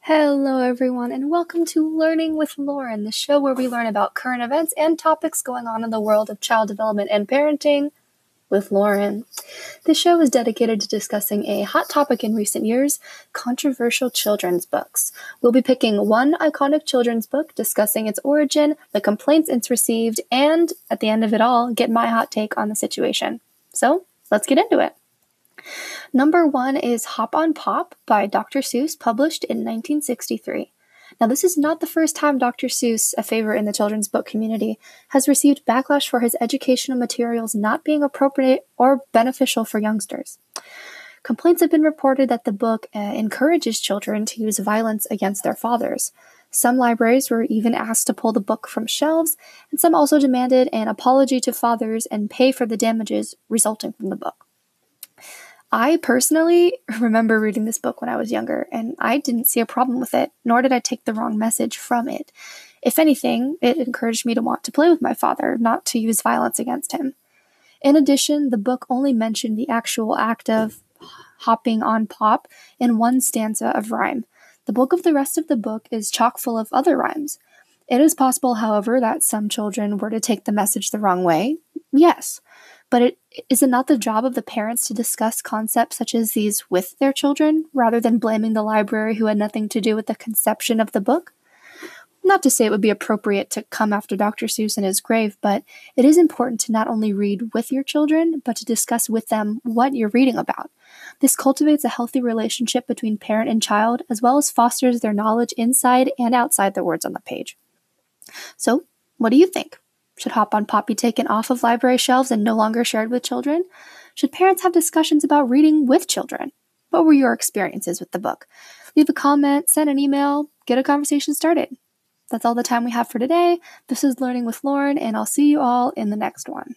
Hello, everyone, and welcome to Learning with Lauren, the show where we learn about current events and topics going on in the world of child development and parenting with Lauren. This show is dedicated to discussing a hot topic in recent years controversial children's books. We'll be picking one iconic children's book, discussing its origin, the complaints it's received, and at the end of it all, get my hot take on the situation. So, let's get into it. Number one is Hop on Pop by Dr. Seuss, published in 1963. Now, this is not the first time Dr. Seuss, a favorite in the children's book community, has received backlash for his educational materials not being appropriate or beneficial for youngsters. Complaints have been reported that the book uh, encourages children to use violence against their fathers. Some libraries were even asked to pull the book from shelves, and some also demanded an apology to fathers and pay for the damages resulting from the book. I personally remember reading this book when I was younger, and I didn't see a problem with it, nor did I take the wrong message from it. If anything, it encouraged me to want to play with my father, not to use violence against him. In addition, the book only mentioned the actual act of hopping on pop in one stanza of rhyme. The bulk of the rest of the book is chock full of other rhymes. It is possible, however, that some children were to take the message the wrong way. Yes. But it, is it not the job of the parents to discuss concepts such as these with their children, rather than blaming the library who had nothing to do with the conception of the book? Not to say it would be appropriate to come after Dr. Seuss in his grave, but it is important to not only read with your children, but to discuss with them what you're reading about. This cultivates a healthy relationship between parent and child, as well as fosters their knowledge inside and outside the words on the page. So, what do you think? Should Hop on Pop be taken off of library shelves and no longer shared with children? Should parents have discussions about reading with children? What were your experiences with the book? Leave a comment, send an email, get a conversation started. That's all the time we have for today. This is Learning with Lauren, and I'll see you all in the next one.